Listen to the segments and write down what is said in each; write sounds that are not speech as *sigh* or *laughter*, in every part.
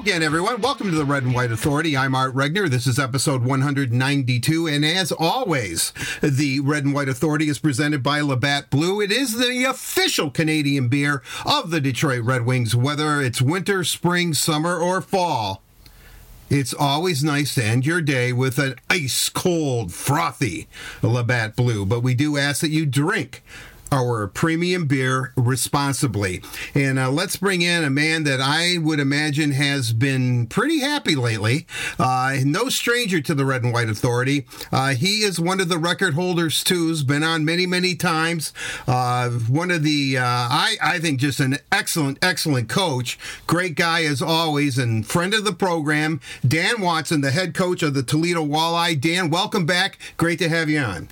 again, everyone. Welcome to the Red and White Authority. I'm Art Regner. This is episode 192. And as always, the Red and White Authority is presented by Labatt Blue. It is the official Canadian beer of the Detroit Red Wings, whether it's winter, spring, summer, or fall. It's always nice to end your day with an ice cold, frothy Labatt Blue, but we do ask that you drink our premium beer responsibly. And uh, let's bring in a man that I would imagine has been pretty happy lately. Uh, no stranger to the Red and White Authority. Uh, he is one of the record holders too. Has been on many, many times. Uh, one of the, uh, I, I think, just an excellent, excellent coach. Great guy as always, and friend of the program. Dan Watson, the head coach of the Toledo Walleye. Dan, welcome back. Great to have you on.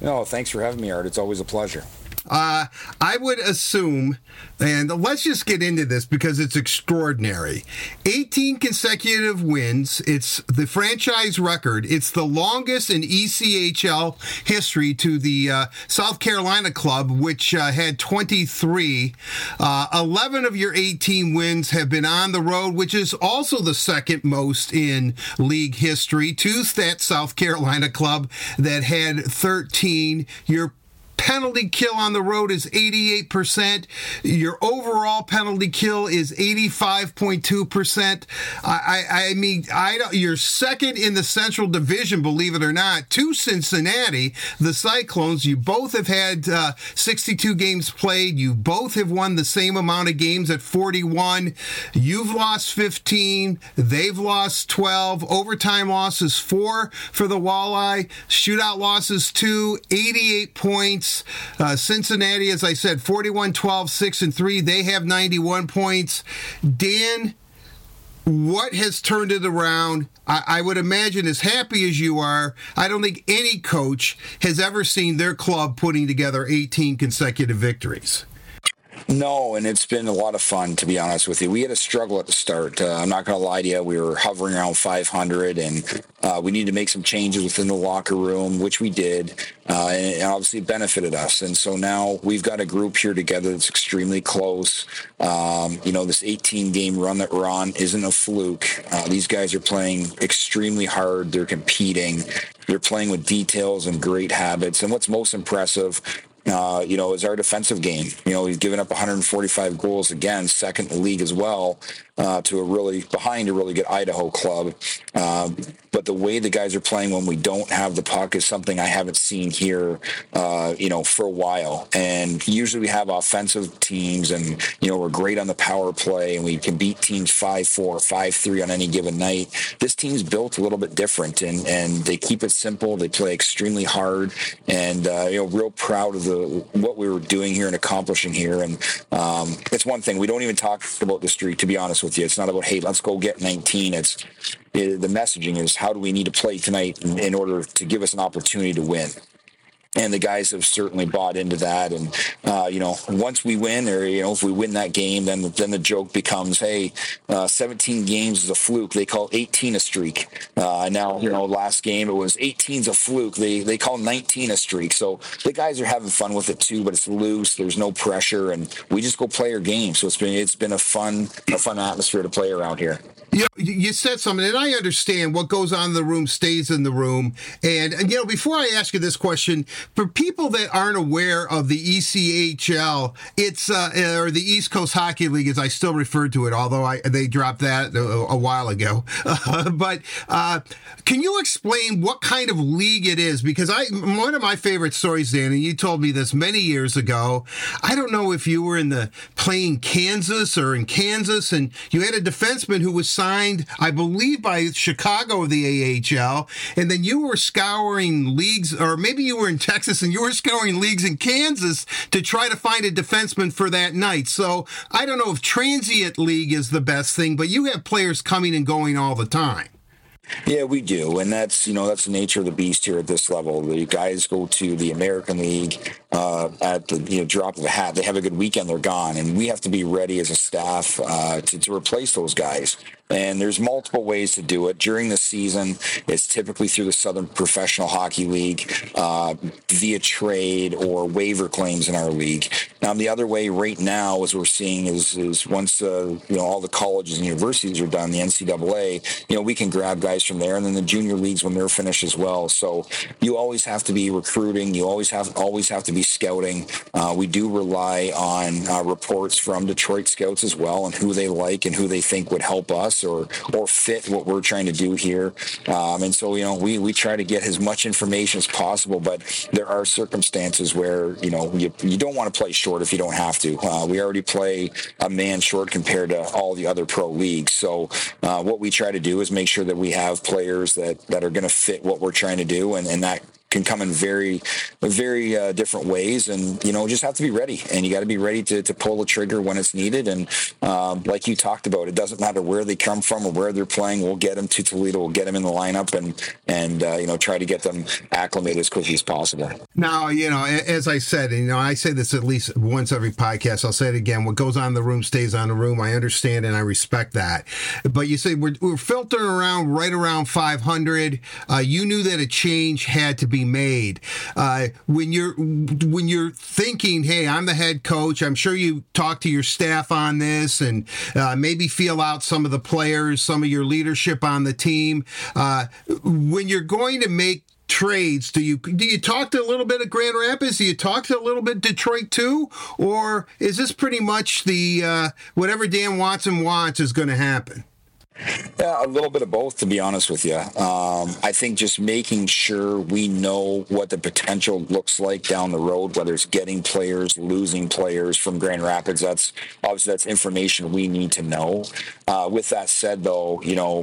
No, thanks for having me, Art. It's always a pleasure. Uh, I would assume, and let's just get into this because it's extraordinary. 18 consecutive wins. It's the franchise record. It's the longest in ECHL history to the uh, South Carolina club, which uh, had 23. Uh, 11 of your 18 wins have been on the road, which is also the second most in league history to that South Carolina club that had 13. Your penalty kill on the road is 88%. Your overall penalty kill is 85.2%. I, I, I mean, I don't, you're second in the Central Division, believe it or not, to Cincinnati, the Cyclones. You both have had uh, 62 games played. You both have won the same amount of games at 41. You've lost 15. They've lost 12. Overtime losses four for the Walleye. Shootout losses two. 88 points. Uh, Cincinnati, as I said, 41 12, 6 and 3. They have 91 points. Dan, what has turned it around? I, I, would imagine, as happy as you are, I don't think any coach has ever seen their club putting together 18 consecutive victories. No, and it's been a lot of fun to be honest with you. We had a struggle at the start. Uh, I'm not going to lie to you. We were hovering around 500, and uh, we needed to make some changes within the locker room, which we did, uh, and, and obviously benefited us. And so now we've got a group here together that's extremely close. Um, you know, this 18 game run that we're on isn't a fluke. Uh, these guys are playing extremely hard. They're competing. They're playing with details and great habits. And what's most impressive uh, you know, is our defensive game. You know, he's given up 145 goals again, second in the league as well uh, to a really behind a really good Idaho club. Uh, but the way the guys are playing when we don't have the puck is something I haven't seen here, uh, you know, for a while. And usually we have offensive teams, and you know we're great on the power play, and we can beat teams five four, five three on any given night. This team's built a little bit different, and and they keep it simple. They play extremely hard, and uh, you know, real proud of the what we were doing here and accomplishing here. And um, it's one thing we don't even talk about the streak, to be honest with you. It's not about hey, let's go get 19. It's it, the messaging is how do we need to play tonight in, in order to give us an opportunity to win and the guys have certainly bought into that. And uh, you know, once we win, or you know, if we win that game, then then the joke becomes, hey, uh, 17 games is a fluke. They call 18 a streak. Uh, now, you know, last game it was 18's a fluke. They they call 19 a streak. So the guys are having fun with it too, but it's loose. There's no pressure, and we just go play our game. So it's been it's been a fun a fun atmosphere to play around here. You know, you said something, and I understand what goes on in the room stays in the room. And, and, you know, before I ask you this question, for people that aren't aware of the ECHL, it's uh, or the East Coast Hockey League, as I still refer to it, although I, they dropped that a, a while ago. Uh, *laughs* but uh, can you explain what kind of league it is? Because I one of my favorite stories, Dan, and you told me this many years ago. I don't know if you were in the playing Kansas or in Kansas, and you had a defenseman who was signed, I believe, by Chicago, of the AHL, and then you were scouring leagues, or maybe you were in Texas and you were scouring leagues in Kansas to try to find a defenseman for that night. So I don't know if transient league is the best thing, but you have players coming and going all the time. Yeah, we do, and that's you know that's the nature of the beast here at this level. The guys go to the American League uh, at the you know drop of a hat. They have a good weekend, they're gone, and we have to be ready as a staff uh, to, to replace those guys. And there's multiple ways to do it. During the season, it's typically through the Southern Professional Hockey League, uh, via trade or waiver claims in our league. Now, the other way right now, as we're seeing, is is once uh, you know all the colleges and universities are done, the NCAA, you know, we can grab guys from there, and then the junior leagues when they're finished as well. So you always have to be recruiting. You always have always have to be scouting. Uh, we do rely on uh, reports from Detroit scouts as well, and who they like and who they think would help us or or fit what we're trying to do here. Um, and so you know, we we try to get as much information as possible, but there are circumstances where you know you you don't want to play short if you don't have to. Uh, we already play a man short compared to all the other pro leagues. So uh, what we try to do is make sure that we have players that that are going to fit what we're trying to do, and, and that can come in very, very uh, different ways, and you know, just have to be ready, and you got to be ready to, to pull the trigger when it's needed. And um, like you talked about, it doesn't matter where they come from or where they're playing. We'll get them to Toledo. We'll get them in the lineup, and and uh, you know, try to get them acclimated as quickly as possible. Now, you know, as I said, you know, I say this at least once every podcast. I'll say it again: what goes on in the room stays on the room. I understand and I respect that. But you say we're, we're filtering around right around 500. Uh, you knew that a change had to be made. Uh, when you're when you're thinking, hey, I'm the head coach. I'm sure you talk to your staff on this and uh, maybe feel out some of the players, some of your leadership on the team. Uh, when you're going to make trades do you do you talk to a little bit of grand rapids do you talk to a little bit detroit too or is this pretty much the uh, whatever dan watson wants is going to happen yeah, a little bit of both, to be honest with you. Um, I think just making sure we know what the potential looks like down the road, whether it's getting players, losing players from Grand Rapids. That's obviously that's information we need to know. Uh, with that said, though, you know,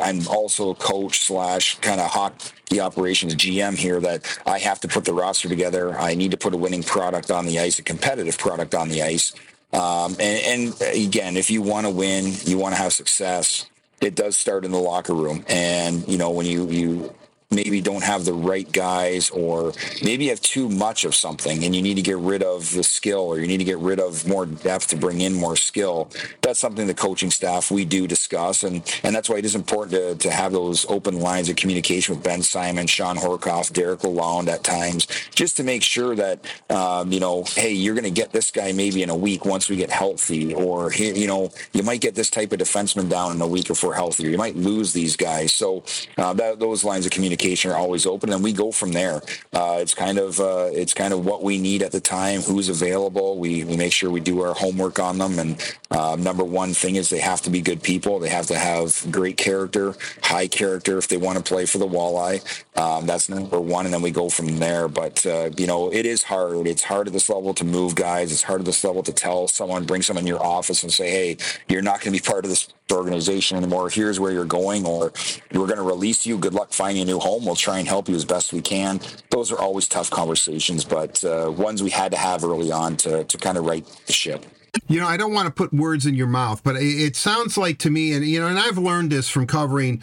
I'm also a coach slash kind of hockey operations GM here that I have to put the roster together. I need to put a winning product on the ice, a competitive product on the ice. Um, and, and again, if you want to win, you want to have success, it does start in the locker room. And, you know, when you, you maybe don't have the right guys or maybe you have too much of something and you need to get rid of the skill or you need to get rid of more depth to bring in more skill. That's something the coaching staff we do discuss and and that's why it is important to, to have those open lines of communication with ben simon shawn horcoff derek lalonde at times just to make sure that um, you know hey you're going to get this guy maybe in a week once we get healthy or you know you might get this type of defenseman down in a week if we're healthy or you might lose these guys. So uh, that, those lines of communication communication are always open, and we go from there. Uh, it's kind of uh, it's kind of what we need at the time, who's available. We we make sure we do our homework on them, and uh, number one thing is they have to be good people. They have to have great character, high character if they want to play for the Walleye. Um, that's number one, and then we go from there. But uh, you know, it is hard. It's hard at this level to move guys. It's hard at this level to tell someone, bring someone in your office and say, "Hey, you're not going to be part of this organization anymore. Here's where you're going, or we're going to release you. Good luck finding a new home. We'll try and help you as best we can. Those are always tough conversations, but uh, ones we had to have early on to, to kind of right the ship. You know, I don't want to put words in your mouth, but it sounds like to me, and you know, and I've learned this from covering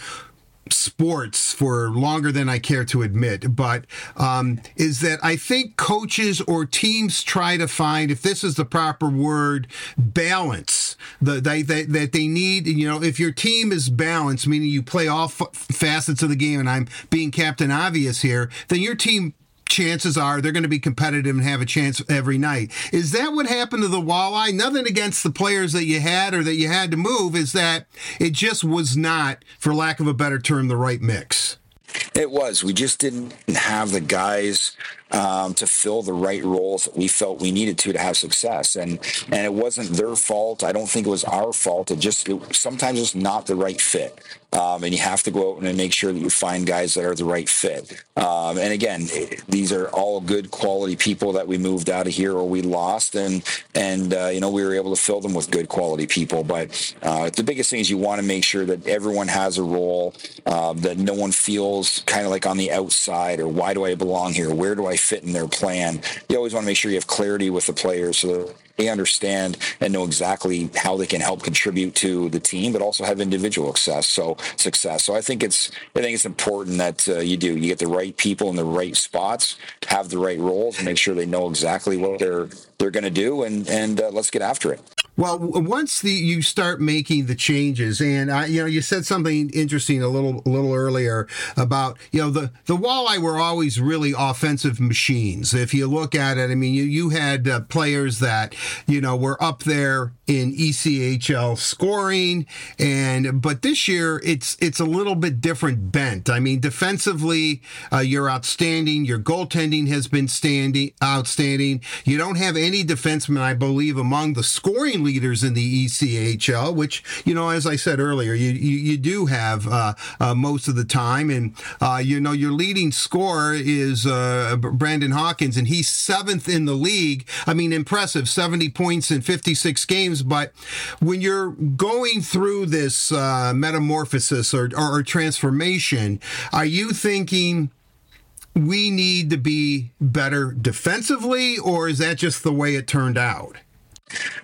sports for longer than I care to admit, but um, is that I think coaches or teams try to find, if this is the proper word, balance. The, they, they, that they need, you know, if your team is balanced, meaning you play all f- facets of the game, and I'm being Captain Obvious here, then your team chances are they're going to be competitive and have a chance every night. Is that what happened to the walleye? Nothing against the players that you had or that you had to move, is that it just was not, for lack of a better term, the right mix. It was. We just didn't have the guys um, to fill the right roles that we felt we needed to to have success. And and it wasn't their fault. I don't think it was our fault. It just it, sometimes it's not the right fit. Um, and you have to go out and make sure that you find guys that are the right fit. Um, and again, these are all good quality people that we moved out of here or we lost, and and uh, you know we were able to fill them with good quality people. But uh, the biggest thing is you want to make sure that everyone has a role, uh, that no one feels kind of like on the outside or why do I belong here? Where do I fit in their plan. You always want to make sure you have clarity with the players so they understand and know exactly how they can help contribute to the team, but also have individual success. So success. So I think it's I think it's important that uh, you do you get the right people in the right spots, have the right roles, make sure they know exactly what they're they're going to do, and and uh, let's get after it. Well, once the you start making the changes, and I, you know, you said something interesting a little a little earlier about you know the the walleye were always really offensive machines. If you look at it, I mean, you you had uh, players that you know were up there in ECHL scoring, and but this year it's it's a little bit different bent. I mean, defensively, uh, you're outstanding. Your goaltending has been standing outstanding. You don't have any defensemen, I believe, among the scoring leaders in the ECHL, which, you know, as I said earlier, you, you, you do have uh, uh, most of the time. And, uh, you know, your leading scorer is uh, Brandon Hawkins, and he's seventh in the league. I mean, impressive 70 points in 56 games. But when you're going through this uh, metamorphosis or, or, or transformation, are you thinking, we need to be better defensively, or is that just the way it turned out?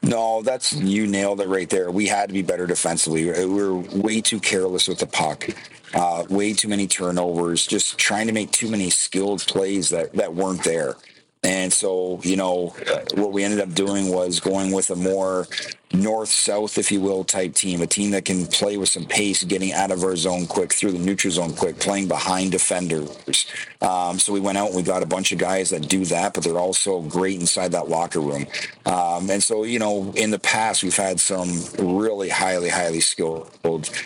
No, that's you nailed it right there. We had to be better defensively. We were way too careless with the puck. Uh, way too many turnovers, just trying to make too many skilled plays that, that weren't there. And so, you know, what we ended up doing was going with a more north south, if you will, type team, a team that can play with some pace, getting out of our zone quick, through the neutral zone quick, playing behind defenders. Um, so we went out and we got a bunch of guys that do that, but they're also great inside that locker room. Um, and so, you know, in the past, we've had some really highly, highly skilled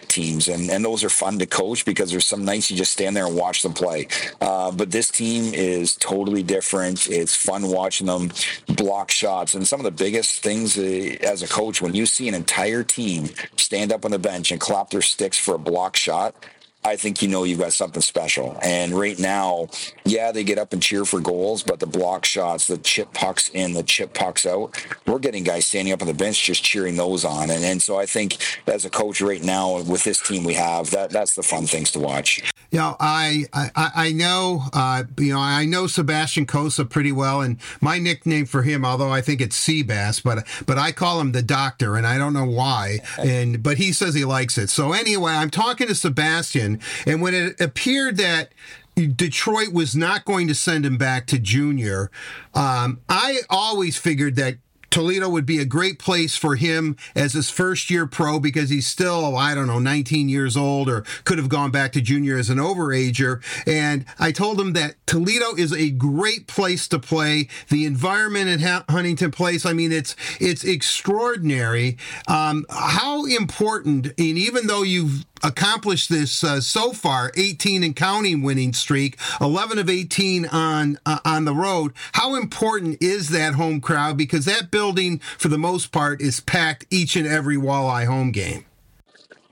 teams, and, and those are fun to coach because there's some nights you just stand there and watch them play. Uh, but this team is totally different. It's fun watching them block shots. And some of the biggest things uh, as a coach, coach, when you see an entire team stand up on the bench and clap their sticks for a block shot, I think you know you've got something special. And right now, yeah, they get up and cheer for goals, but the block shots, the chip pucks in, the chip pucks out, we're getting guys standing up on the bench just cheering those on. And, and so I think as a coach right now with this team we have, that that's the fun things to watch. You know, I I, I know uh, you know I know Sebastian Cossa pretty well, and my nickname for him, although I think it's Seabass, but but I call him the Doctor, and I don't know why. *laughs* And but he says he likes it. So anyway, I'm talking to Sebastian, and when it appeared that Detroit was not going to send him back to junior. Um, I always figured that Toledo would be a great place for him as his first year pro because he's still, I don't know, 19 years old or could have gone back to junior as an overager. And I told him that Toledo is a great place to play. The environment at Huntington Place, I mean, it's it's extraordinary. Um, how important, and even though you've accomplished this uh, so far 18 and counting winning streak 11 of 18 on uh, on the road how important is that home crowd because that building for the most part is packed each and every walleye home game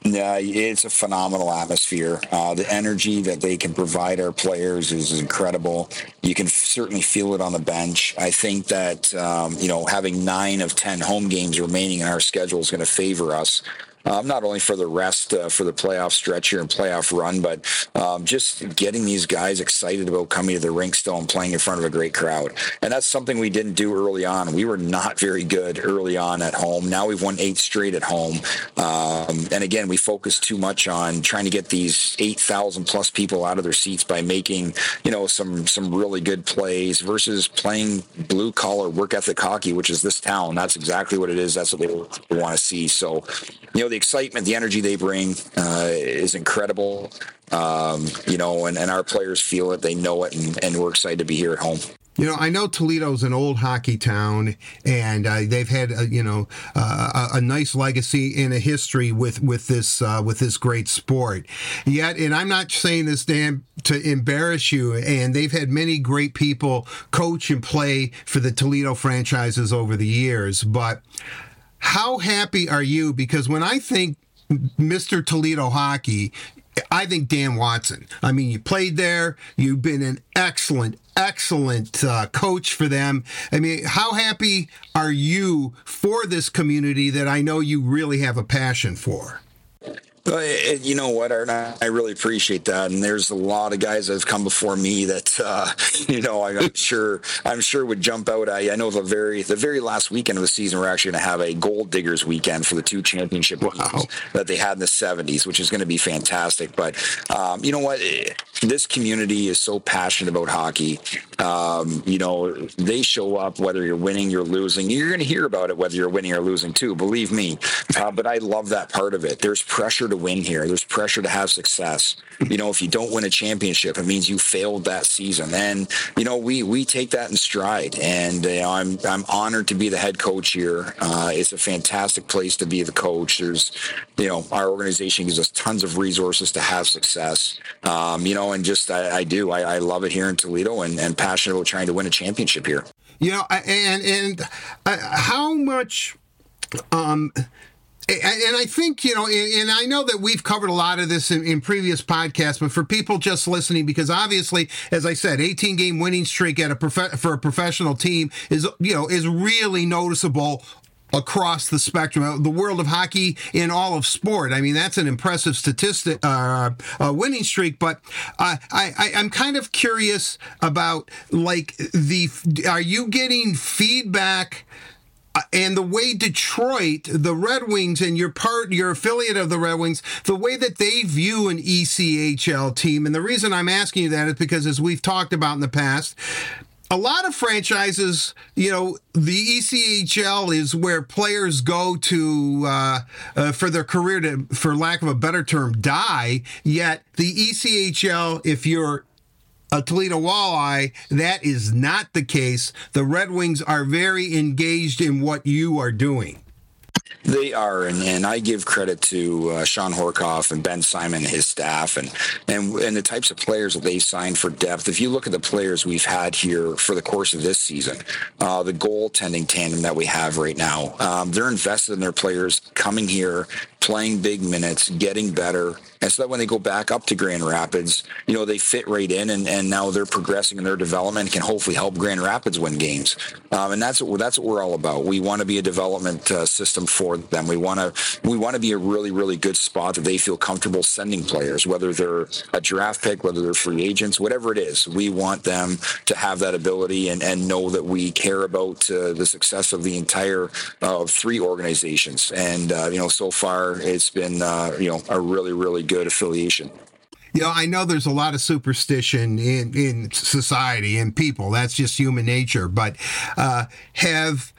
yeah, it's a phenomenal atmosphere. Uh, the energy that they can provide our players is incredible. You can certainly feel it on the bench. I think that um, you know having nine of ten home games remaining in our schedule is going to favor us um, not only for the rest uh, for the playoff stretch here and playoff run, but um, just getting these guys excited about coming to the rink still and playing in front of a great crowd. And that's something we didn't do early on. We were not very good early on at home. Now we've won eight straight at home. Um, and again, we focus too much on trying to get these 8,000 plus people out of their seats by making, you know, some, some really good plays versus playing blue collar work ethic hockey, which is this town. That's exactly what it is. That's what they want to see. So, you know, the excitement, the energy they bring uh, is incredible. Um, you know, and, and our players feel it, they know it, and, and we're excited to be here at home. You know, I know Toledo's an old hockey town, and uh, they've had a, you know uh, a, a, nice legacy and a history with with this uh, with this great sport. Yet, and I'm not saying this Dan to embarrass you, and they've had many great people coach and play for the Toledo franchises over the years, but how happy are you? Because when I think Mr. Toledo hockey, I think Dan Watson. I mean, you played there. You've been an excellent, excellent uh, coach for them. I mean, how happy are you for this community that I know you really have a passion for? You know what, Art? I really appreciate that. And there's a lot of guys that have come before me that, *laughs* uh, you know, I'm sure, I'm sure would jump out. I, I know the very, the very last weekend of the season, we're actually going to have a goaldiggers weekend for the two championship wow. that they had in the 70s, which is going to be fantastic. But um, you know what? This community is so passionate about hockey. Um, you know, they show up whether you're winning, you're losing. You're going to hear about it whether you're winning or losing too. Believe me. Uh, but I love that part of it. There's pressure to win here. There's pressure to have success. You know, if you don't win a championship, it means you failed that season. And you know, we we take that in stride. And uh, I'm I'm honored to be the head coach here. Uh, it's a fantastic place to be the coach. There's, you know, our organization gives us tons of resources to have success. Um, you know, and just I, I do. I, I, love it here in Toledo and, and passionate about trying to win a championship here. You know, and and uh, how much um and I think, you know, and I know that we've covered a lot of this in, in, previous podcasts, but for people just listening, because obviously, as I said, 18 game winning streak at a prof- for a professional team is, you know, is really noticeable across the spectrum, the world of hockey in all of sport. I mean, that's an impressive statistic, uh, uh, winning streak. But uh, I, I, I'm kind of curious about like the, are you getting feedback? Uh, and the way Detroit, the Red Wings, and your part, your affiliate of the Red Wings, the way that they view an ECHL team, and the reason I'm asking you that is because, as we've talked about in the past, a lot of franchises, you know, the ECHL is where players go to uh, uh, for their career to, for lack of a better term, die. Yet the ECHL, if you're a Toledo Walleye, that is not the case. The Red Wings are very engaged in what you are doing. They are, and, and I give credit to uh, Shawn Horcoff and Ben Simon and his staff, and, and and the types of players that they signed for depth. If you look at the players we've had here for the course of this season, uh, the goaltending tandem that we have right now, um, they're invested in their players coming here, playing big minutes, getting better, and so that when they go back up to Grand Rapids, you know, they fit right in and, and now they're progressing in their development can hopefully help Grand Rapids win games. Um, and that's what, that's what we're all about. We want to be a development uh, system for them. We want to, we want to be a really, really good spot that they feel comfortable sending players, whether they're a draft pick, whether they're free agents, whatever it is. We want them to have that ability and, and know that we care about uh, the success of the entire uh, three organizations. And, uh, you know, so far it's been, uh, you know, a really, really good good affiliation. You know, I know there's a lot of superstition in, in society and people. That's just human nature. But uh, have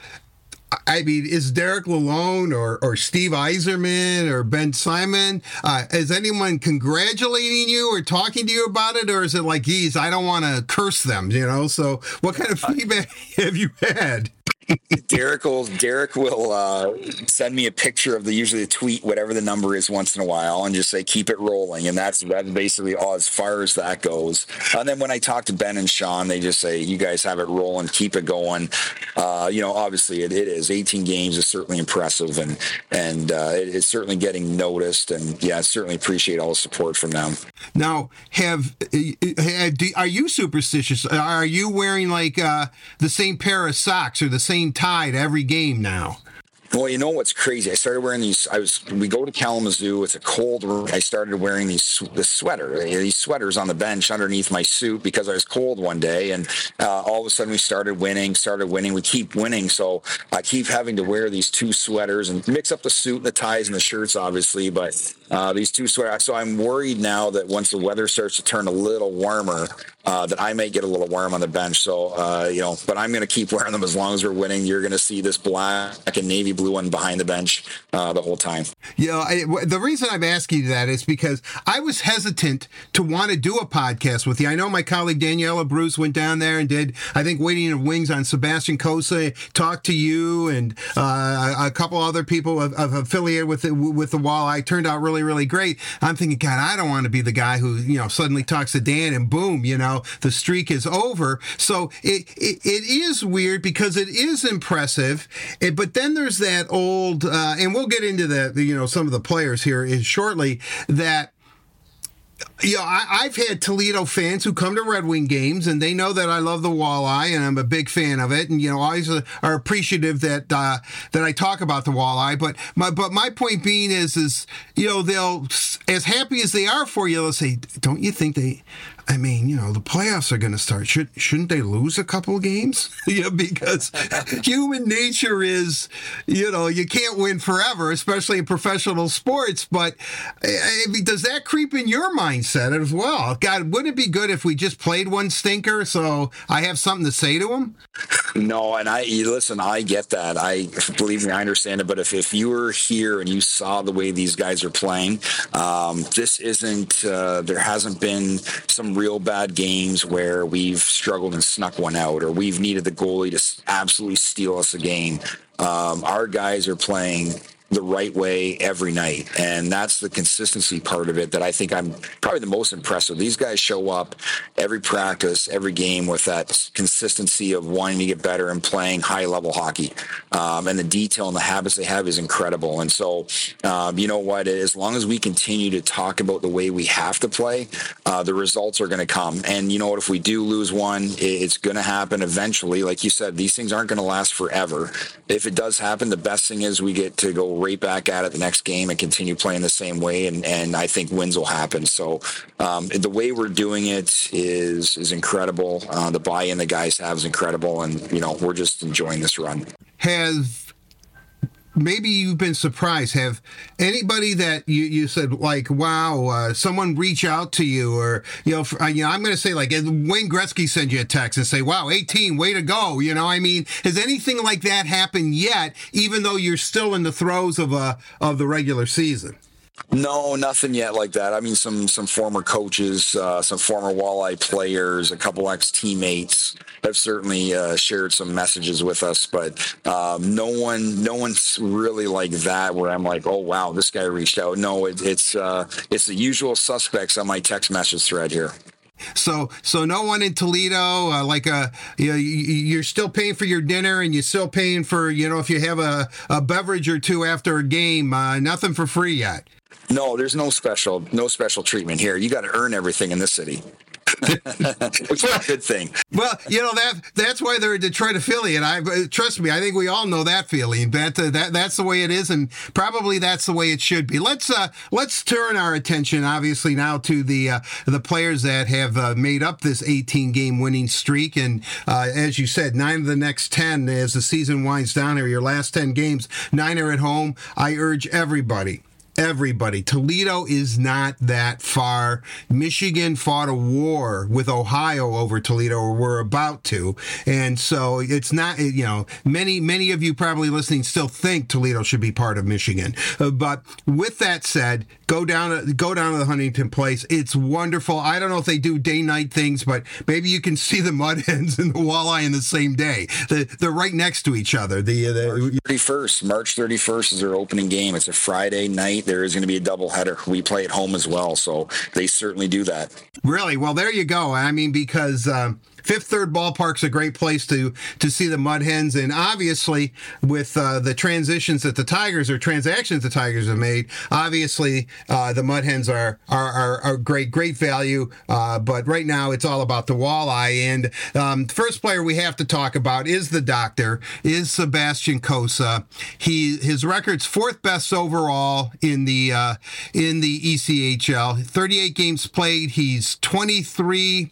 I mean, is Derek Lalonde or, or Steve Yzerman or Ben Simon, uh, is anyone congratulating you or talking to you about it? Or is it like, geez, I don't want to curse them, you know? So what kind of uh, feedback *laughs* have you had? *laughs* Derek will Derek will uh, send me a picture of the usually a tweet, whatever the number is, once in a while, and just say keep it rolling, and that's that's basically all as far as that goes. And then when I talk to Ben and Shawn, they just say you guys have it rolling, keep it going. Uh, you know, obviously it, it is 18 games is certainly impressive, and and uh, it, it's certainly getting noticed, and yeah, I certainly appreciate all the support from them. Now, have uh, are you superstitious? Are you wearing like uh, the same pair of socks or the same same tide every game now. Well, you know what's crazy? I started wearing these. I was we go to Kalamazoo. It's a cold room. I started wearing these this sweater, these sweaters on the bench underneath my suit because I was cold one day, and uh, all of a sudden we started winning. Started winning. We keep winning, so I keep having to wear these two sweaters and mix up the suit and the ties and the shirts, obviously. But uh, these two sweaters. So I'm worried now that once the weather starts to turn a little warmer, uh, that I may get a little warm on the bench. So, uh, you know, but I'm going to keep wearing them as long as we're winning. You're going to see this black and navy blue one behind the bench uh, the whole time. Yeah, the reason I'm asking you that is because I was hesitant to want to do a podcast with you. I know my colleague Daniella Bruce went down there and did, I think, Waiting in Wings on Sebastian Cossa, talked to you and uh, a couple other people of, of affiliated with the, with the Walleye. Turned out really, really great. I'm thinking, God, I don't want to be the guy who, you know, suddenly talks to Dan and boom, you know, the streak is over. So it, it, it is weird because it is impressive. It, but then there's that old, uh, and we'll get into the, the, you know, some of the players here shortly that you know, I, have had Toledo fans who come to Red Wing games, and they know that I love the walleye, and I'm a big fan of it, and you know, always uh, are appreciative that uh, that I talk about the walleye. But my but my point being is is you know they'll as happy as they are for you, they'll say, "Don't you think they I mean, you know, the playoffs are going to start. Should shouldn't they lose a couple games? *laughs* yeah, because *laughs* human nature is, you know, you can't win forever, especially in professional sports. But I mean, does that creep in your mindset as well? God, wouldn't it be good if we just played one stinker so I have something to say to him? No, and I listen. I get that. I believe me, I understand it. But if if you were here and you saw the way these guys are playing, um, this isn't. Uh, there hasn't been some real bad games where we've struggled and snuck one out, or we've needed the goalie to absolutely steal us a game. Um, our guys are playing the right way every night. And that's the consistency part of it that I think I'm probably the most impressed with. These guys show up every practice, every game with that consistency of wanting to get better and playing high level hockey. Um, and the detail and the habits they have is incredible. And so, um, you know what? As long as we continue to talk about the way we have to play, uh, the results are going to come. And you know what? If we do lose one, it's going to happen eventually. Like you said, these things aren't going to last forever. If it does happen, the best thing is we get to go right back at it the next game and continue playing the same way. And, and I think wins will happen. So um, the way we're doing it is is incredible. Uh, the buy-in the guys have is incredible, and you know we're just enjoying this run. Has maybe you've been surprised. Have anybody that you, you said like, wow, uh, someone reach out to you, or you know, for, uh, you know, I'm going to say like Wayne Gretzky send you a text and say, wow, 18, way to go. You know, I mean, has anything like that happened yet? Even though you're still in the throes of a of the regular season. No, nothing yet like that. I mean, some some former coaches, uh, some former walleye players, a couple ex teammates have certainly uh, shared some messages with us, but um, no one, no one's really like that. Where I'm like, oh wow, this guy reached out. No, it, it's uh, it's the usual suspects on my text message thread here. So, so no one in Toledo, uh, like a, uh, you know, you're still paying for your dinner and you're still paying for, you know, if you have a, a beverage or two after a game, uh, nothing for free yet. No, there's no special, no special treatment here. You got to earn everything in this city. *laughs* Which is a good thing. Well, you know that that's why they're a Detroit affiliate. I trust me. I think we all know that feeling. That uh, that that's the way it is, and probably that's the way it should be. Let's uh, let's turn our attention, obviously, now to the uh, the players that have uh, made up this 18 game winning streak. And uh, as you said, nine of the next 10 as the season winds down. Here, your last 10 games, nine are at home. I urge everybody everybody. Toledo is not that far. Michigan fought a war with Ohio over Toledo, or we're about to. And so it's not, you know, many, many of you probably listening still think Toledo should be part of Michigan. Uh, but with that said, go down, go down to the Huntington Place. It's wonderful. I don't know if they do day night things, but maybe you can *laughs* see the mud hens and the walleye in the same day. The, they're right next to each other. The, the March 31st, March 31st is their opening game. It's a Friday night there is going to be a double header. We play at home as well, so they certainly do that. Really? Well, there you go. I mean, because. Um, Fifth Third Ballpark's a great place to to see the Mud Hens, and obviously with uh, the transitions that the Tigers or transactions the Tigers have made, obviously uh, the Mud Hens are are, are, are great great value. Uh, but right now it's all about the walleye, and um, the first player we have to talk about is the Doctor, is Sebastian Cossa. He his record's fourth best overall in the uh, in the ECHL. 38 games played. He's 23,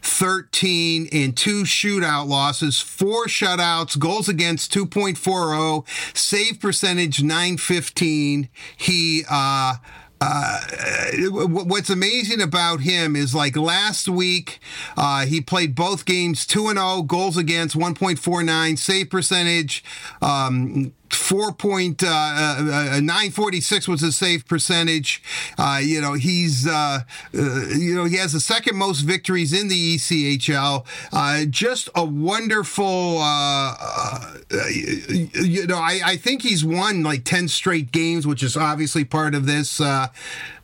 13 in two shootout losses, four shutouts, goals against 2.40, save percentage 915. He, uh, uh, what's amazing about him is like last week, uh, he played both games 2 and 0, goals against 1.49, save percentage, um, four point uh, uh, uh, nine forty six was his save percentage. Uh, you know he's uh, uh, you know he has the second most victories in the ECHL. just a wonderful. you know I, I think he's won like ten straight games, which is obviously part of this.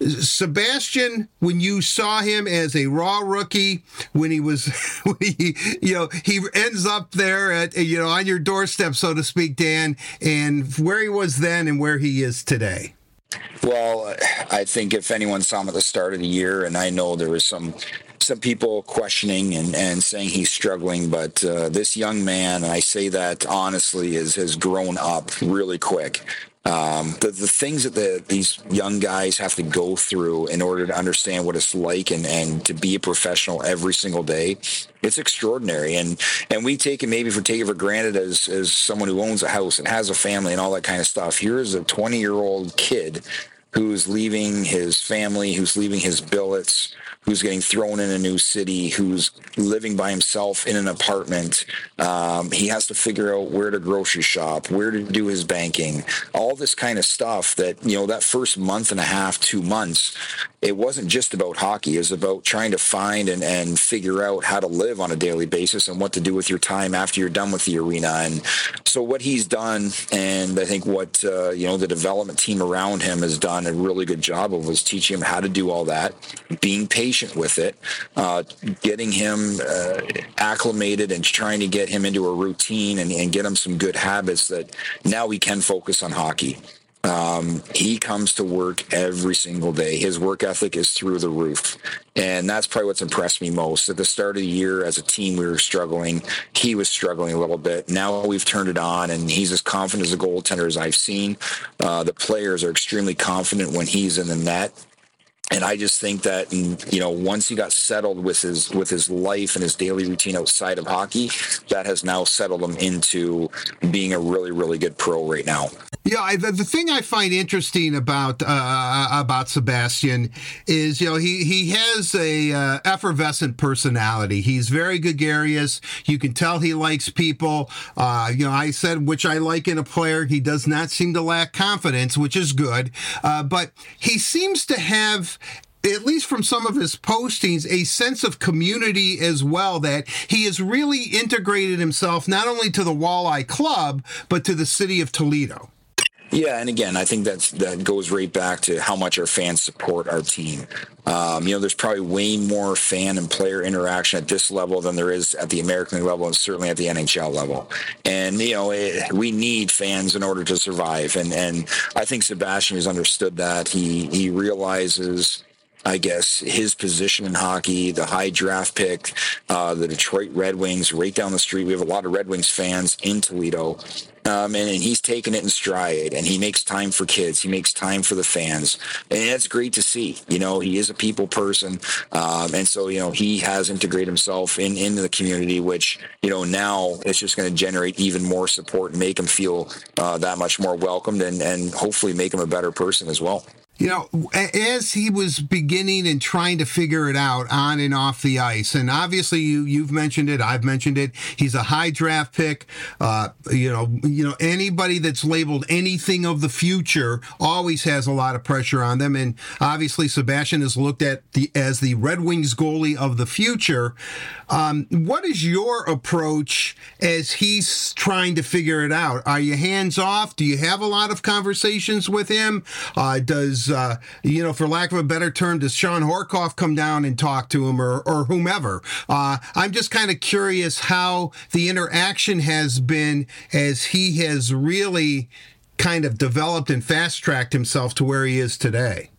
Sebastian, when you saw him as a raw rookie, when he was, *laughs* when he, you know, he ends up there at you know on your doorstep, so to speak, Dan. And and where he was then and where he is today? Well, I think if anyone saw him at the start of the year, and I know there was some some people questioning and, and saying he's struggling, but uh, this young man, and I say that honestly, is has grown up really quick. Um, the, the things that the, these young guys have to go through in order to understand what it's like and, and to be a professional every single day, it's extraordinary. And and we take it maybe for take it for granted as as someone who owns a house and has a family and all that kind of stuff. Here's a 20 year old kid who's leaving his family, who's leaving his billets, who's getting thrown in a new city, who's living by himself in an apartment. Um, he has to figure out where to grocery shop, where to do his banking, all this kind of stuff that, you know, that first month and a half, two months, it wasn't just about hockey. It was about trying to find and, and figure out how to live on a daily basis and what to do with your time after you're done with the arena. And so what he's done, and I think what, uh, you know, the development team around him has done a really good job of was teaching him how to do all that, being patient patient with it, uh, getting him uh, acclimated and trying to get him into a routine and, and, get him some good habits that now we can focus on hockey. Um, he comes to work every single day. His work ethic is through the roof. And that's probably what's impressed me most. At the start of the year, as a team, we were struggling. He was struggling a little bit. Now we've turned it on, and he's as confident as a goaltender as I've seen. Uh, the players are extremely confident when he's in the net and I just think that you know once he got settled with his with his life and his daily routine outside of hockey, that has now settled him into being a really really good pro right now. Yeah, the, the thing I find interesting about uh, about Sebastian is you know he he has a uh, effervescent personality. He's very gregarious. You can tell he likes people. Uh, you know, I said which I like in a player. He does not seem to lack confidence, which is good. Uh, but he seems to have at least from some of his postings, a sense of community as well, that he has really integrated himself not only to the Walleye Club, but to the city of Toledo. Yeah, and again, I think that's that goes right back to how much our fans support our team. Um, you know, there's probably way more fan and player interaction at this level than there is at the American League level, and certainly at the NHL level. And you know, it, we need fans in order to survive. And and I think Sebastian has understood that. He he realizes I guess, his position in hockey, the high draft pick, uh, the Detroit Red Wings, right down the street. We have a lot of Red Wings fans in Toledo. Um, and, and, he's taken it in stride and he makes time for kids. He makes time for the fans. And that's great to see. You know, he is a people person. Um, and so, you know, he has integrated himself in, into the community, which, you know, now it's just going to generate even more support and make him feel uh, that much more welcomed and, and hopefully make him a better person as well. You know, as he was beginning and trying to figure it out on and off the ice, and obviously you you've mentioned it, I've mentioned it. He's a high draft pick. Uh, you know, you know anybody that's labeled anything of the future always has a lot of pressure on them, and obviously Sebastian is looked at the as the Red Wings goalie of the future. Um, what is your approach as he's trying to figure it out? Are you hands off? Do you have a lot of conversations with him? Uh, does uh, you know, for lack of a better term, does Shawn Horcoff come down and talk to him or, or whomever? Uh, I'm just kind of curious how the interaction has been as he has really kind of developed and fast tracked himself to where he is today.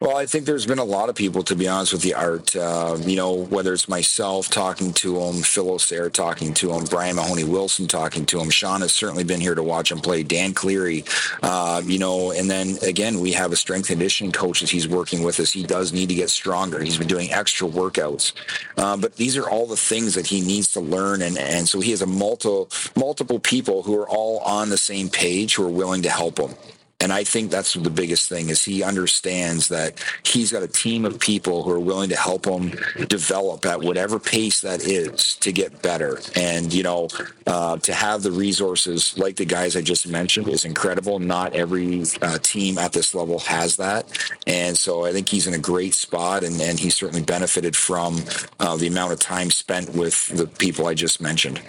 Well, I think there's been a lot of people, to be honest with the Art. Uh, you know, whether it's myself talking to him, Phil Osaer talking to him, Brian Mahoney Wilson talking to him. Shawn has certainly been here to watch him play. Dan Cleary, uh, you know, and then again, we have a strength conditioning coach that he's working with us. He does need to get stronger. He's been doing extra workouts, uh, but these are all the things that he needs to learn, and and so he has a multiple multiple people who are all on the same page who are willing to help him. And I think that's the biggest thing is he understands that he's got a team of people who are willing to help him develop at whatever pace that is to get better. And, you know, uh, to have the resources like the guys I just mentioned is incredible. Not every uh, team at this level has that. And so I think he's in a great spot and, and he certainly benefited from uh, the amount of time spent with the people I just mentioned.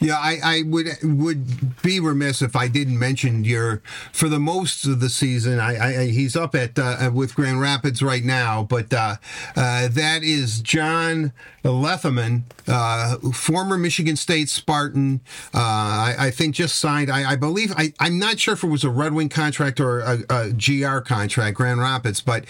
Yeah, I, I would would be remiss if I didn't mention your, for the most of the season. I, I he's up at uh, with Grand Rapids right now, but uh, uh, that is John Lethemon, uh, former Michigan State Spartan. Uh, I, I, think just signed. I, I believe I, am not sure if it was a Red Wing contract or a, a GR contract, Grand Rapids, but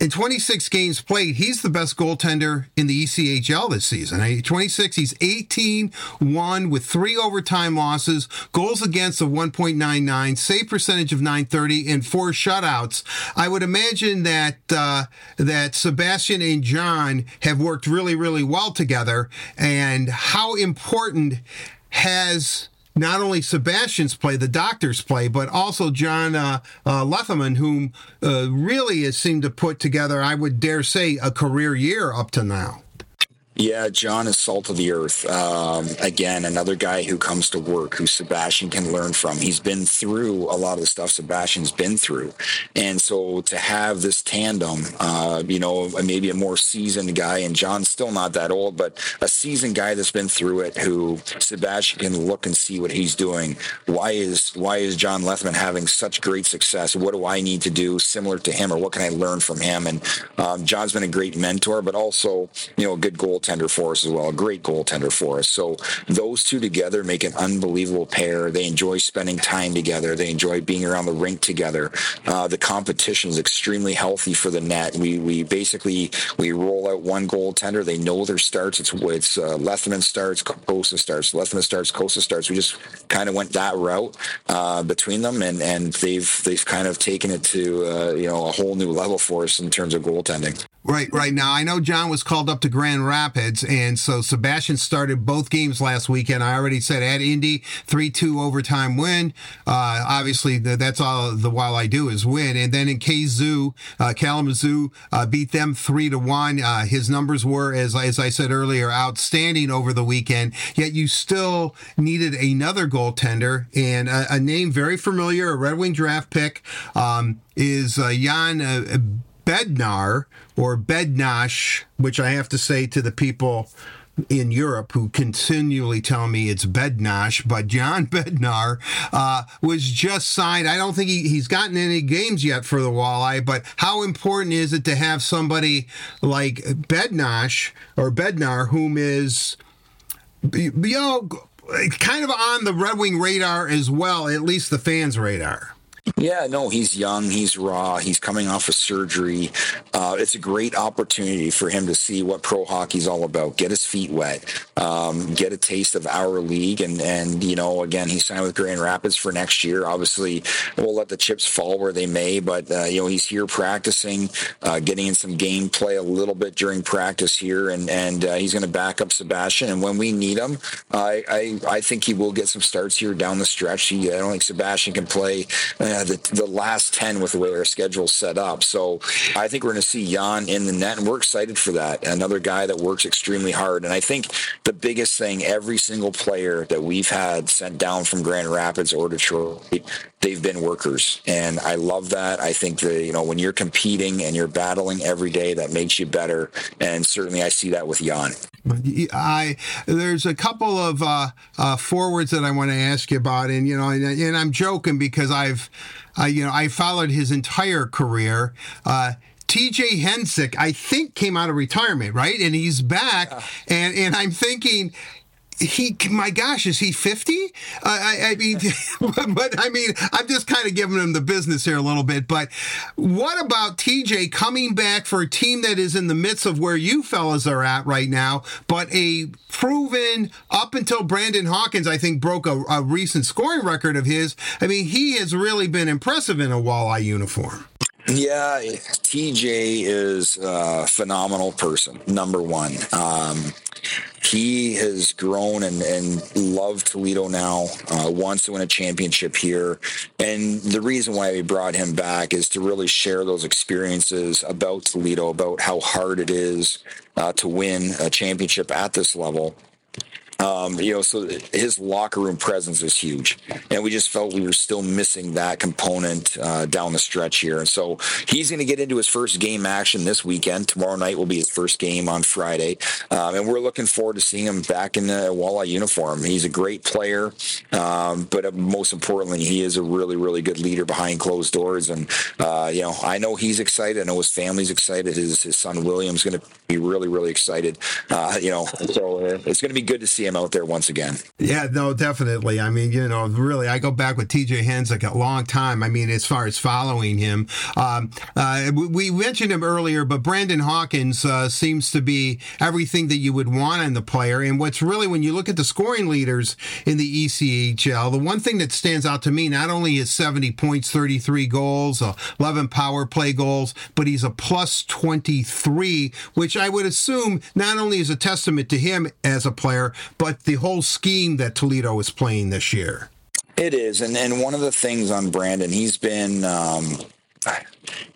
in 26 games played, he's the best goaltender in the ECHL this season. 26, he's 18 1 with three overtime losses, goals against of 1.99, save percentage of 930, and four shutouts. I would imagine that uh, that Sebastian and John have worked really, really well together. And how important has not only Sebastian's play, the doctor's play, but also John uh, uh, Lethemon, whom uh, really has seemed to put together, I would dare say, a career year up to now. Yeah, John is salt of the earth. Um, again, another guy who comes to work, who Sebastian can learn from. He's been through a lot of the stuff Sebastian's been through, and so to have this tandem, uh, you know, maybe a more seasoned guy, and John's still not that old, but a seasoned guy that's been through it, who Sebastian can look and see what he's doing. Why is why is John Lethemon having such great success? What do I need to do similar to him, or what can I learn from him? And um, John's been a great mentor, but also you know a good goal goaltender for us as well, a great goaltender for us. So those two together make an unbelievable pair. They enjoy spending time together. They enjoy being around the rink together. Uh, the competition is extremely healthy for the net. We we basically we roll out one goaltender. They know their starts. It's it's uh, Lethemon starts, Cossa starts, Lethemon starts, Cossa starts. We just kind of went that route uh, between them, and and they've they've kind of taken it to uh, you know a whole new level for us in terms of goaltending. Right, right now I know John was called up to Grand Rapids, and so Sebastian started both games last weekend. I already said at Indy, three-two overtime win. Uh, obviously, that's all the Walleye do is win. And then in Kazoo, uh, Kalamazoo uh, beat them three to one. Uh, his numbers were, as as I said earlier, outstanding over the weekend. Yet you still needed another goaltender, and a, a name very familiar, a Red Wing draft pick, um, is uh, Jan. Bednar or Bednash, which I have to say to the people in Europe who continually tell me it's Bednash, but John *laughs* Bednar uh, was just signed. I don't think he, he's gotten any games yet for the Walleye, but how important is it to have somebody like Bednash or Bednar, whom is, you know, kind of on the Red Wing radar as well, at least the fans' radar? Yeah, no, he's young, he's raw, he's coming off of surgery. Uh, it's a great opportunity for him to see what pro hockey's all about, get his feet wet, um, get a taste of our league, and and you know, again, he signed with Grand Rapids for next year. Obviously, we'll let the chips fall where they may, but uh, you know, he's here practicing, uh, getting in some game play a little bit during practice here, and and uh, he's going to back up Sebastian. And when we need him, I, I I think he will get some starts here down the stretch. He, I don't think Sebastian can play the, the last 10 with the way our schedule's set up. So I think we're going to see Jan in the net, and we're excited for that. Another guy that works extremely hard. And I think the biggest thing, every single player that we've had sent down from Grand Rapids or Detroit, they've been workers. And I love that. I think that, you know, when you're competing and you're battling every day, that makes you better. And certainly I see that with Jan. I there's a couple of uh, uh, forwards that I want to ask you about, and you know, and, and I'm joking because I've, uh, you know, I followed his entire career. Uh, TJ Hensick, I think, came out of retirement, right? And he's back. And and I'm thinking, he my gosh is he 50 uh, I, I mean *laughs* but, but, i mean i'm just kind of giving him the business here a little bit but what about tj coming back for a team that is in the midst of where you fellas are at right now but a proven up until brandon hawkins i think broke a, a recent scoring record of his? I mean he has really been impressive in a walleye uniform yeah, TJ is a phenomenal person, number one. Um, he has grown and, and loved Toledo now, uh, wants to win a championship here. And the reason why we brought him back is to really share those experiences about Toledo, about how hard it is uh, to win a championship at this level. Um, you know, so his locker room presence is huge, and we just felt we were still missing that component uh, down the stretch here. And so he's going to get into his first game action this weekend. Tomorrow night will be his first game on Friday, um, and we're looking forward to seeing him back in the Walleye uniform. He's a great player, um, but most importantly, he is a really, really good leader behind closed doors. And uh, you know, I know he's excited. I know his family's excited. His his son William's going to be really, really excited. Uh, you know, so uh, it's going to be good to see him out there once again. Yeah, no, definitely. I mean, you know, really, I go back with TJ Hensick a long time. I mean, as far as following him, um, uh, we mentioned him earlier, but Brandon Hawkins uh, seems to be everything that you would want in the player. And what's really, when you look at the scoring leaders in the ECHL, the one thing that stands out to me, not only is 70 points, 33 goals, 11 power play goals, but he's a plus 23, which I would assume not only is a testament to him as a player, but the whole scheme that Toledo is playing this year. It is, and and one of the things on Brandon, he's been um,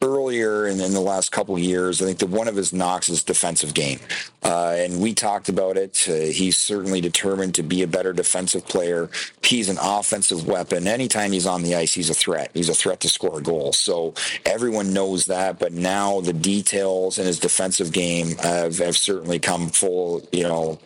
earlier and in the last couple of years, I think that one of his knocks is defensive game. Uh, and we talked about it. Uh, he's certainly determined to be a better defensive player. He's an offensive weapon. Anytime he's on the ice, he's a threat. He's a threat to score a goal. So everyone knows that. But now the details in his defensive game have, have certainly come full, you know,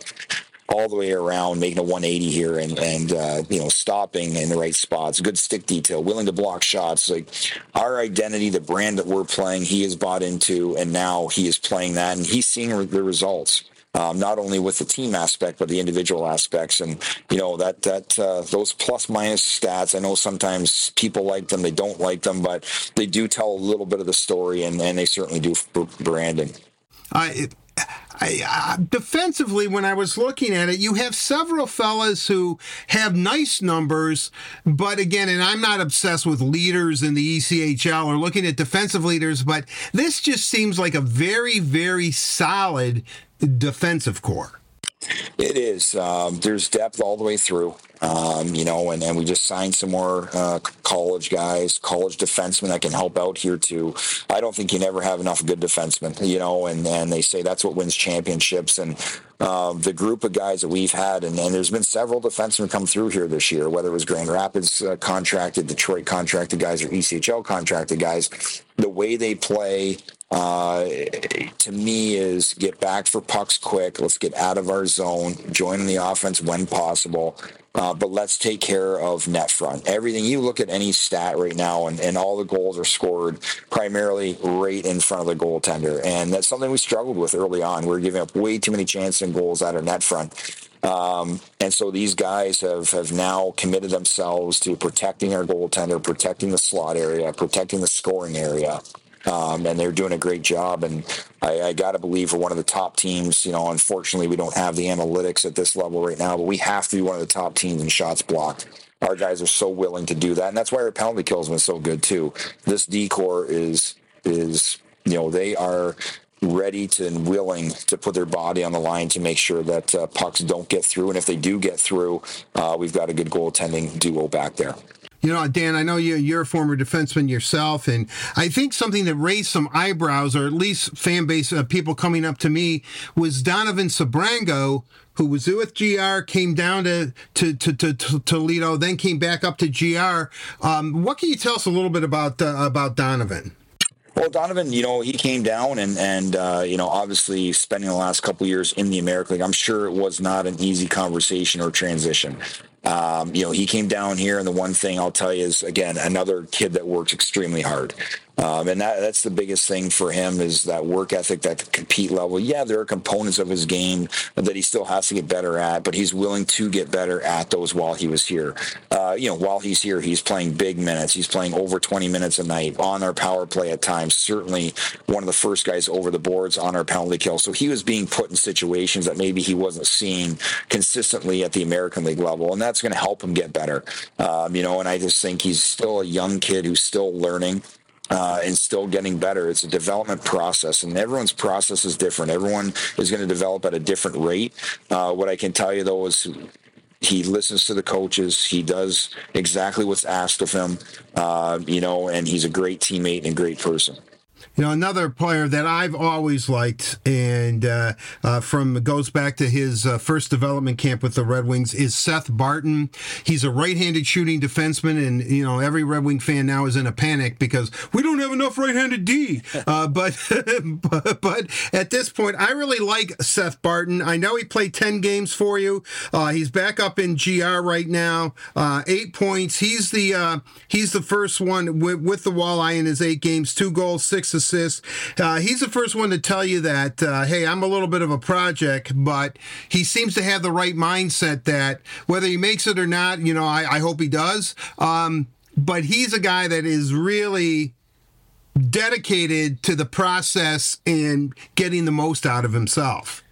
all the way around, making a 180 here and and uh, you know stopping in the right spots, good stick detail, willing to block shots. Like our identity, the brand that we're playing, he has bought into, and now he is playing that, and he's seeing the results. Um, not only with the team aspect but the individual aspects and you know that that uh, those plus minus stats i know sometimes people like them they don't like them but they do tell a little bit of the story and, and they certainly do for brandon I, I, uh, defensively, when I was looking at it, you have several fellas who have nice numbers, but again, and I'm not obsessed with leaders in the ECHL or looking at defensive leaders, but this just seems like a very, very solid defensive core. It is. Um, there's depth all the way through. Um, you know, and, and we just signed some more uh, college guys, college defensemen that can help out here too. I don't think you never have enough good defensemen, you know, and, and they say that's what wins championships. And uh, the group of guys that we've had, and, and, there's been several defensemen come through here this year, whether it was Grand Rapids uh, contracted, Detroit contracted guys, or ECHL contracted guys. The way they play, uh, to me is get back for pucks quick. Let's get out of our zone, join the offense when possible. Uh, but let's take care of net front. Everything you look at any stat right now, and, and all the goals are scored primarily right in front of the goaltender, and that's something we struggled with early on. We were giving up way too many chances and goals out of net front. Um, and so these guys have, have now committed themselves to protecting our goaltender, protecting the slot area, protecting the scoring area um, and they're doing a great job. And I, I got to believe we're one of the top teams. You know, unfortunately, we don't have the analytics at this level right now, but we have to be one of the top teams in shots blocked. Our guys are so willing to do that, and that's why our penalty kills been so good too. This decor is is you know they are ready to and willing to put their body on the line to make sure that uh, pucks don't get through. And if they do get through, uh, we've got a good goaltending duo back there. You know, Dan, I know you, you're a former defenseman yourself, and I think something that raised some eyebrows, or at least fan base uh, people coming up to me, was Donovan Sebrango, who was with GR, came down to, to, to, to, to Toledo, then came back up to GR. Um, what can you tell us a little bit about uh, about Donovan? Well, Donovan, you know, he came down and and uh, you know, obviously spending the last couple years in the American League, I'm sure it was not an easy conversation or transition. Um, you know, he came down here, and the one thing I'll tell you is again another kid that works extremely hard. Um, and that, that's the biggest thing for him is that work ethic, that compete level. Yeah, there are components of his game that he still has to get better at, but he's willing to get better at those while he was here. Uh, you know, while he's here, he's playing big minutes. He's playing over 20 minutes a night on our power play at times. Certainly one of the first guys over the boards on our penalty kill. So he was being put in situations that maybe he wasn't seeing consistently at the American League level, and that's going to help him get better. Um, you know, and I just think he's still a young kid who's still learning uh, and still getting better. It's a development process, and everyone's process is different. Everyone is going to develop at a different rate. Uh, what I can tell you though is he listens to the coaches. He does exactly what's asked of him, uh, you know, and he's a great teammate and a great person. You know, another player that I've always liked, and uh, uh, from goes back to his uh, first development camp with the Red Wings, is Seth Barton. He's a right-handed shooting defenseman, and you know every Red Wing fan now is in a panic because we don't have enough right-handed D. *laughs* Uh, but, but, *laughs* but at this point, I really like Seth Barton. I know he played ten games for you. Uh, he's back up in GR right now, uh, eight points. He's the he's the first one with, with the walleye in his eight games, two goals, six assists assists. Uh, he's the first one to tell you that, uh, hey, I'm a little bit of a project, but he seems to have the right mindset that whether he makes it or not, you know, I, I hope he does. Um, but he's a guy that is really dedicated to the process and getting the most out of himself.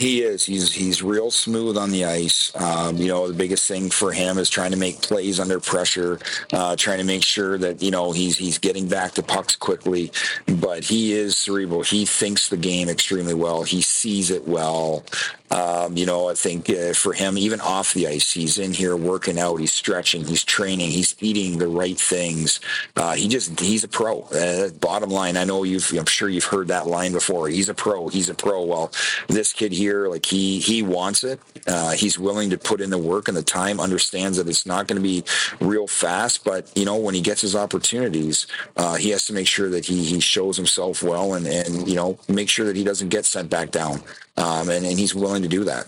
He is. He's he's real smooth on the ice. Um, you know, the biggest thing for him is trying to make plays under pressure, uh, trying to make sure that you know he's he's getting back to pucks quickly. But he is cerebral. He thinks the game extremely well. He sees it well. Um, you know, I think uh, for him, even off the ice, he's in here working out. He's stretching. He's training. He's eating the right things. Uh, he just he's a pro. Uh, bottom line, I know you've. I'm sure you've heard that line before. He's a pro. He's a pro. Well, this kid here, like he he wants it. Uh, he's willing to put in the work and the time. Understands that it's not going to be real fast, but you know when he gets his opportunities, uh, he has to make sure that he he shows himself well and and you know make sure that he doesn't get sent back down um, and, and he's willing to do that.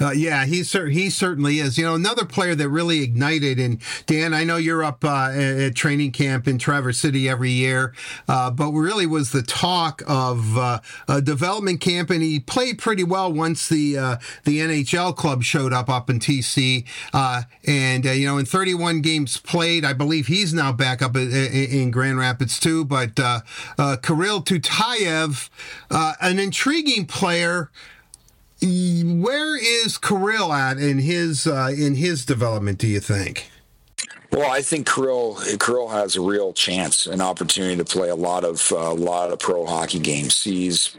Uh, yeah, he he certainly is. You know, another player that really ignited. And Dan, I know you're up uh, at training camp in Traverse City every year, uh, but really was the talk of uh, a development camp, and he played pretty well once the uh, the NHL club showed up up in TC. Uh, and you know, in 31 games played, I believe he's now back up in, in Grand Rapids too. But Kirill Tyutyayev, an intriguing player where is Kirill at in his uh, in his development? Do you think? Well, I think Kirill Kirill has a real chance, an opportunity to play a lot of a uh, lot of pro hockey games. He's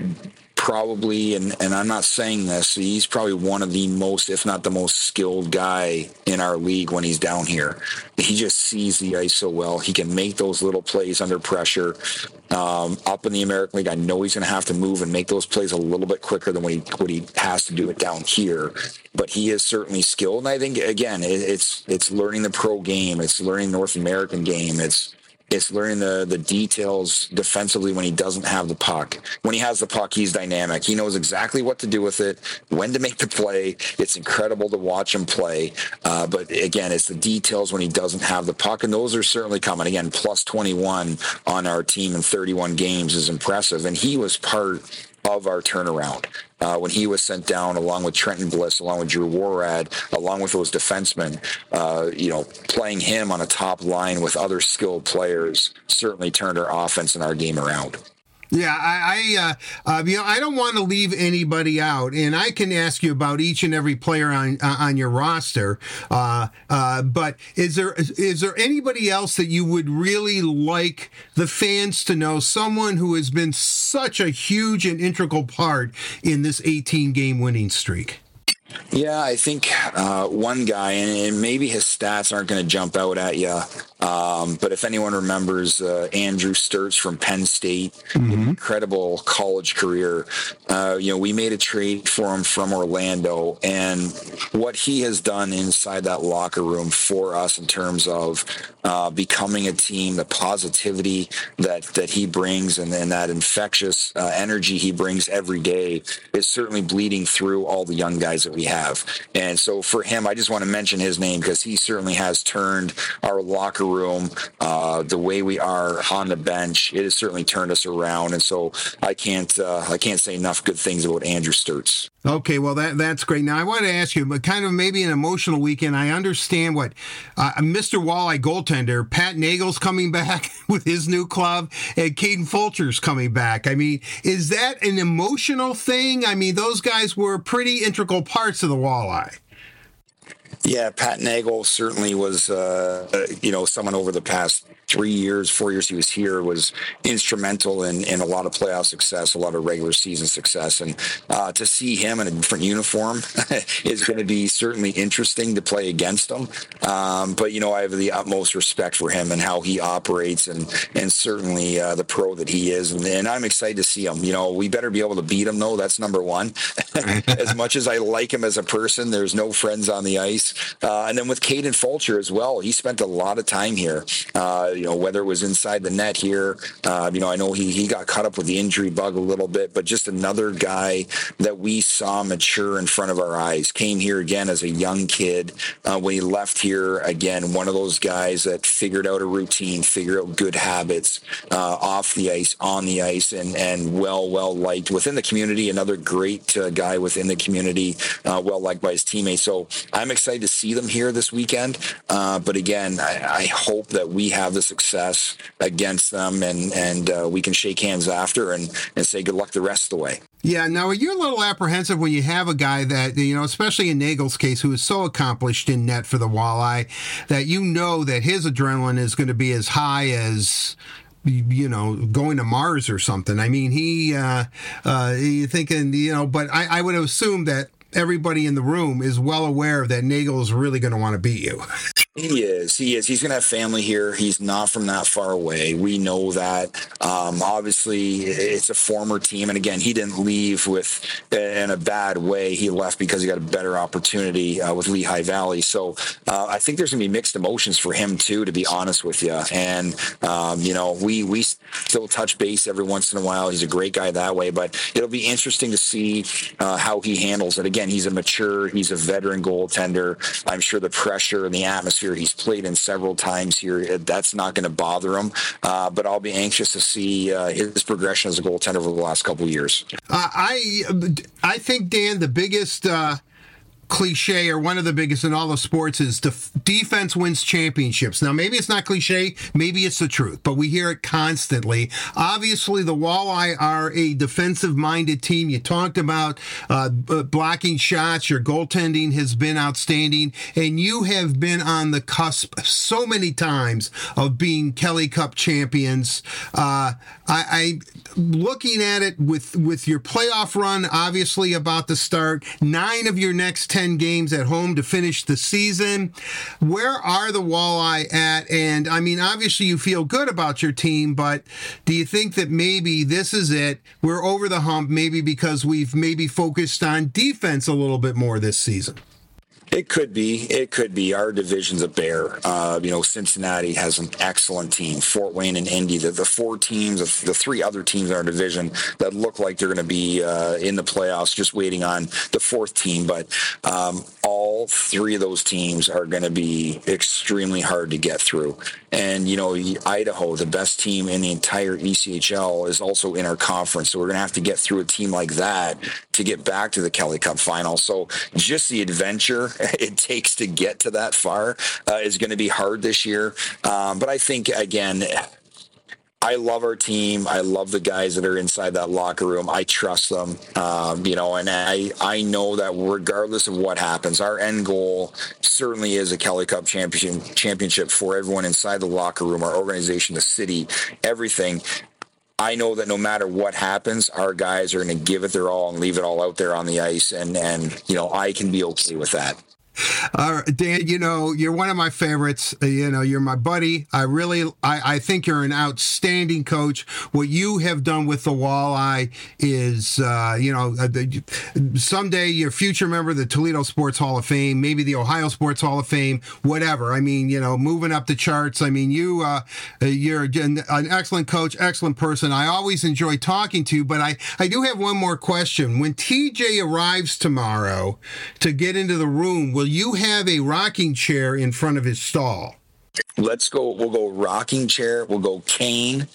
probably, and, and I'm not saying this, he's probably one of the most, if not the most skilled guy in our league when he's down here. He just sees the ice so well. He can make those little plays under pressure. Um, up in the American League, I know he's going to have to move and make those plays a little bit quicker than what he, what he has to do it down here. But he is certainly skilled, and I think again, it, it's it's learning the pro game, it's learning North American game, it's it's learning the the details defensively when he doesn't have the puck. When he has the puck, he's dynamic. He knows exactly what to do with it, when to make the play. It's incredible to watch him play. Uh, but again, it's the details when he doesn't have the puck, and those are certainly coming. Again, plus 21 on our team in 31 games is impressive, and he was part of our turnaround. Uh, when he was sent down, along with Trenton Bliss, along with Drew Worrad, along with those defensemen, uh, you know, playing him on a top line with other skilled players certainly turned our offense and our game around. Yeah, I, I uh, uh, you know, I don't want to leave anybody out, and I can ask you about each and every player on uh, on your roster. Uh, uh, but is there is there anybody else that you would really like the fans to know? Someone who has been such a huge and integral part in this 18 game winning streak. Yeah, I think uh, one guy, and maybe his stats aren't going to jump out at you, um, but if anyone remembers uh, Andrew Sturtz from Penn State, mm-hmm. incredible college career. Uh, you know, we made a trade for him from Orlando, and what he has done inside that locker room for us in terms of uh, becoming a team, the positivity that that he brings, and, and that infectious uh, energy he brings every day is certainly bleeding through all the young guys that we have. And so for him, I just want to mention his name because he certainly has turned our locker room, uh, the way we are on the bench. It has certainly turned us around. And so I can't uh, I can't say enough good things about Andrew Sturtz. Okay, well that that's great. Now I want to ask you, but kind of maybe an emotional weekend. I understand what uh, Mr. Walleye goaltender Pat Nagel's coming *laughs* back with his new club, and Kaden Fulcher's coming back. I mean, is that an emotional thing? I mean, those guys were pretty integral parts of the Walleye. Yeah, Pat Nagel certainly was, uh, uh, you know, someone over the past three years, four years he was here was instrumental in, in a lot of playoff success, a lot of regular season success. And uh, to see him in a different uniform *laughs* is going to be certainly interesting to play against him. Um, but, you know, I have the utmost respect for him and how he operates and, and certainly uh, the pro that he is. And, and, I'm excited to see him. You know, we better be able to beat him, though. That's number one. *laughs* as much as I like him as a person, there's no friends on the ice. Uh, and then with Kaden Fulcher as well, he spent a lot of time here. Uh, you know, whether it was inside the net here, uh, you know, I know he, he got caught up with the injury bug a little bit, but just another guy that we saw mature in front of our eyes. Came here again as a young kid. Uh, when he left here, again, one of those guys that figured out a routine, figured out good habits uh, off the ice, on the ice, and, and well, well liked within the community. Another great uh, guy within the community, well liked by his teammates. So I'm excited to see them here this weekend. Uh, but again, I, I hope that we have the success against them, and and uh, we can shake hands after and and say good luck the rest of the way. Yeah, now you're a little apprehensive when you have a guy that, you know, especially in Nagel's case, who is so accomplished in net for the walleye, that you know that his adrenaline is going to be as high as you know, going to Mars or something. I mean, he, uh, uh, you thinking, you know, but I, I would assume that everybody in the room is well aware that Nagel is really going to want to beat you. *laughs* He is. He is. He's going to have family here. He's not from that far away. We know that. Um, obviously, it's a former team, and again, he didn't leave with in a bad way. He left because he got a better opportunity uh, with Lehigh Valley. So uh, I think there's going to be mixed emotions for him too, to be honest with you. And um, you know, we we still touch base every once in a while. He's a great guy that way, but it'll be interesting to see uh, how he handles it. Again, he's a mature, he's a veteran goaltender. I'm sure the pressure and the atmosphere atmosphere. He's played in several times here. That's not going to bother him. Uh, but I'll be anxious to see uh, his progression as a goaltender over the last couple of years. Uh, I I think Dan, the biggest uh, cliche or one of the biggest in all of sports is def- defense wins championships. Now, maybe it's not cliche, maybe it's the truth, but we hear it constantly. Obviously, the Walleye are a defensive minded team. You talked about uh, blocking shots, your goaltending has been outstanding, and you have been on the cusp so many times of being Kelly Cup champions. Uh, I, I looking at it with with your playoff run, obviously about to start, nine of your next ten games at home to finish the season. Where are the Walleye at? And I mean, obviously you feel good about your team, but do you think that maybe this is it? We're over the hump, maybe because we've maybe focused on defense a little bit more this season? It could be. It could be. Our division's a bear. Uh, you know, Cincinnati has an excellent team. Fort Wayne and Indy, the, the four teams, the three other teams in our division that look like they're going to be uh, in the playoffs, just waiting on the fourth team. But um, all three of those teams are going to be extremely hard to get through. And, you know, Idaho, the best team in the entire ECHL, is also in our conference. So we're going to have to get through a team like that to get back to the Kelly Cup final. So just the adventure *laughs* it takes to get to that far uh, is going to be hard this year. Um, but I think, again, I love our team. I love the guys that are inside that locker room. I trust them, um, you know, and I I know that regardless of what happens, our end goal certainly is a Kelly Cup champion championship for everyone inside the locker room, our organization, the city, everything. I know that no matter what happens, our guys are going to give it their all and leave it all out there on the ice, and and you know I can be okay with that. Dan, you know, you're one of my favorites. Uh, you know, you're my buddy. I really, I, I think you're an outstanding coach. What you have done with the walleye is, uh, you know, uh, someday you're a future member of the Toledo Sports Hall of Fame, maybe the Ohio Sports Hall of Fame, whatever. I mean, you know, moving up the charts. I mean, you, uh, uh you're an, an excellent coach, excellent person. I always enjoy talking to you, but I, I do have one more question. When TJ arrives tomorrow to get into the room, will will you have a rocking chair in front of his stall? Let's go. We'll go rocking chair. We'll go cane.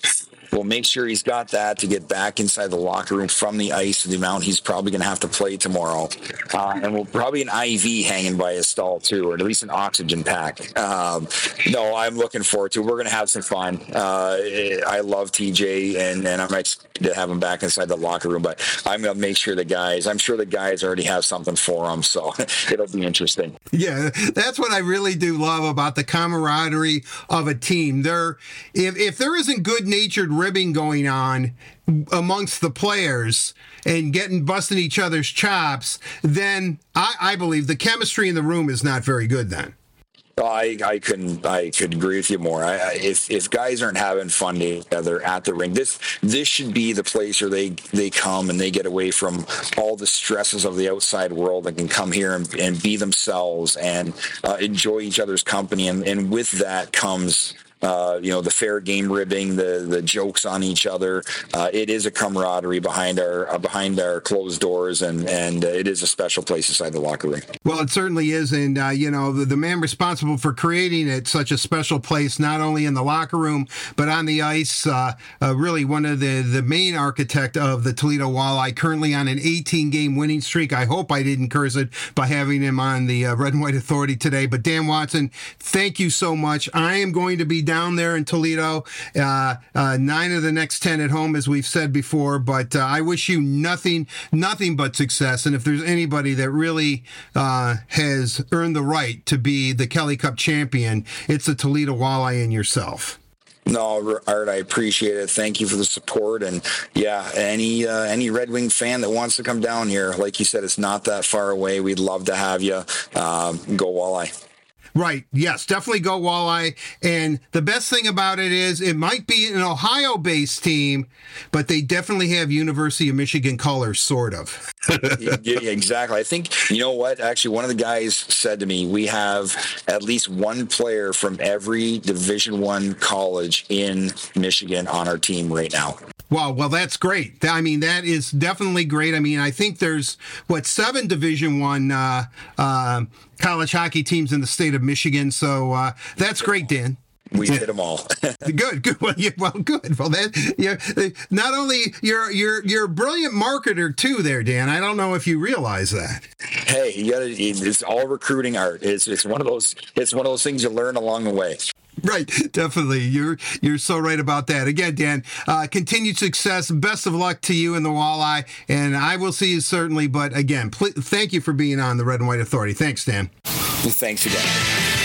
We'll make sure he's got that to get back inside the locker room from the ice the amount he's probably going to have to play tomorrow. Uh, and we'll probably an IV hanging by his stall too, or at least an oxygen pack. Um, no, I'm looking forward to. It. We're going to have some fun. Uh, I love TJ, and, and I'm ex- to have him back inside the locker room. But I'm going to make sure the guys. I'm sure the guys already have something for him, so *laughs* it'll be interesting. Yeah, that's what I really do love about the camaraderie of a team. There, if if there isn't good natured ribbing going on amongst the players and getting busting each other's chops, then I, I believe the chemistry in the room is not very good. Then. I, I couldn't I could agree with you more. I, if if guys aren't having fun together at the ring, this this should be the place where they they come and they get away from all the stresses of the outside world and can come here and, and be themselves and uh, enjoy each other's company. And, and with that comes uh, you know, the fair game ribbing, the the jokes on each other. Uh, it is a camaraderie behind our uh, behind our closed doors, and and uh, it is a special place inside the locker room. Well, it certainly is, and uh, you know, the, the man responsible for creating it such a special place, not only in the locker room but on the ice. really, one of the the main architect of the Toledo Walleye, currently on an 18 game winning streak. I hope I didn't curse it by having him on the Red and White Authority today. But Dan Watson, thank you so much. I am going to be down there in Toledo. Uh, uh, nine of the next 10 at home, as we've said before. But uh, I wish you nothing, nothing but success. And if there's anybody that really uh, has earned the right to be the Kelly Cup champion, it's the Toledo Walleye and yourself. No, Art, I appreciate it. Thank you for the support, and yeah, any uh, any Red Wing fan that wants to come down here, like you said, it's not that far away. We'd love to have you. Uh, go Walleye. Right. Yes, definitely go walleye. And the best thing about it is it might be an Ohio based team, but they definitely have University of Michigan colors, sort of. *laughs* yeah, exactly. I think, you know what? Actually, one of the guys said to me, we have at least one player from every Division One college in Michigan on our team right now. Wow, well, that's great. I mean, that is definitely great. I mean, I think there's what seven Division One uh, uh, college hockey teams in the state of Michigan. So uh, that's great, Dan. We hit them all. *laughs* good, good. Well, yeah, well, good. Well, that yeah. Not only you're you're you're a brilliant marketer too, there, Dan. I don't know if you realize that. Hey, you got to. It's all recruiting art. It's it's one of those. It's one of those things you learn along the way. Right, definitely. You're you're so right about that. Again, Dan, uh, continued success. Best of luck to you and the walleye, and I will see you certainly. But again, pl- thank you for being on the Red and White Authority. Thanks, Dan. Well thanks again.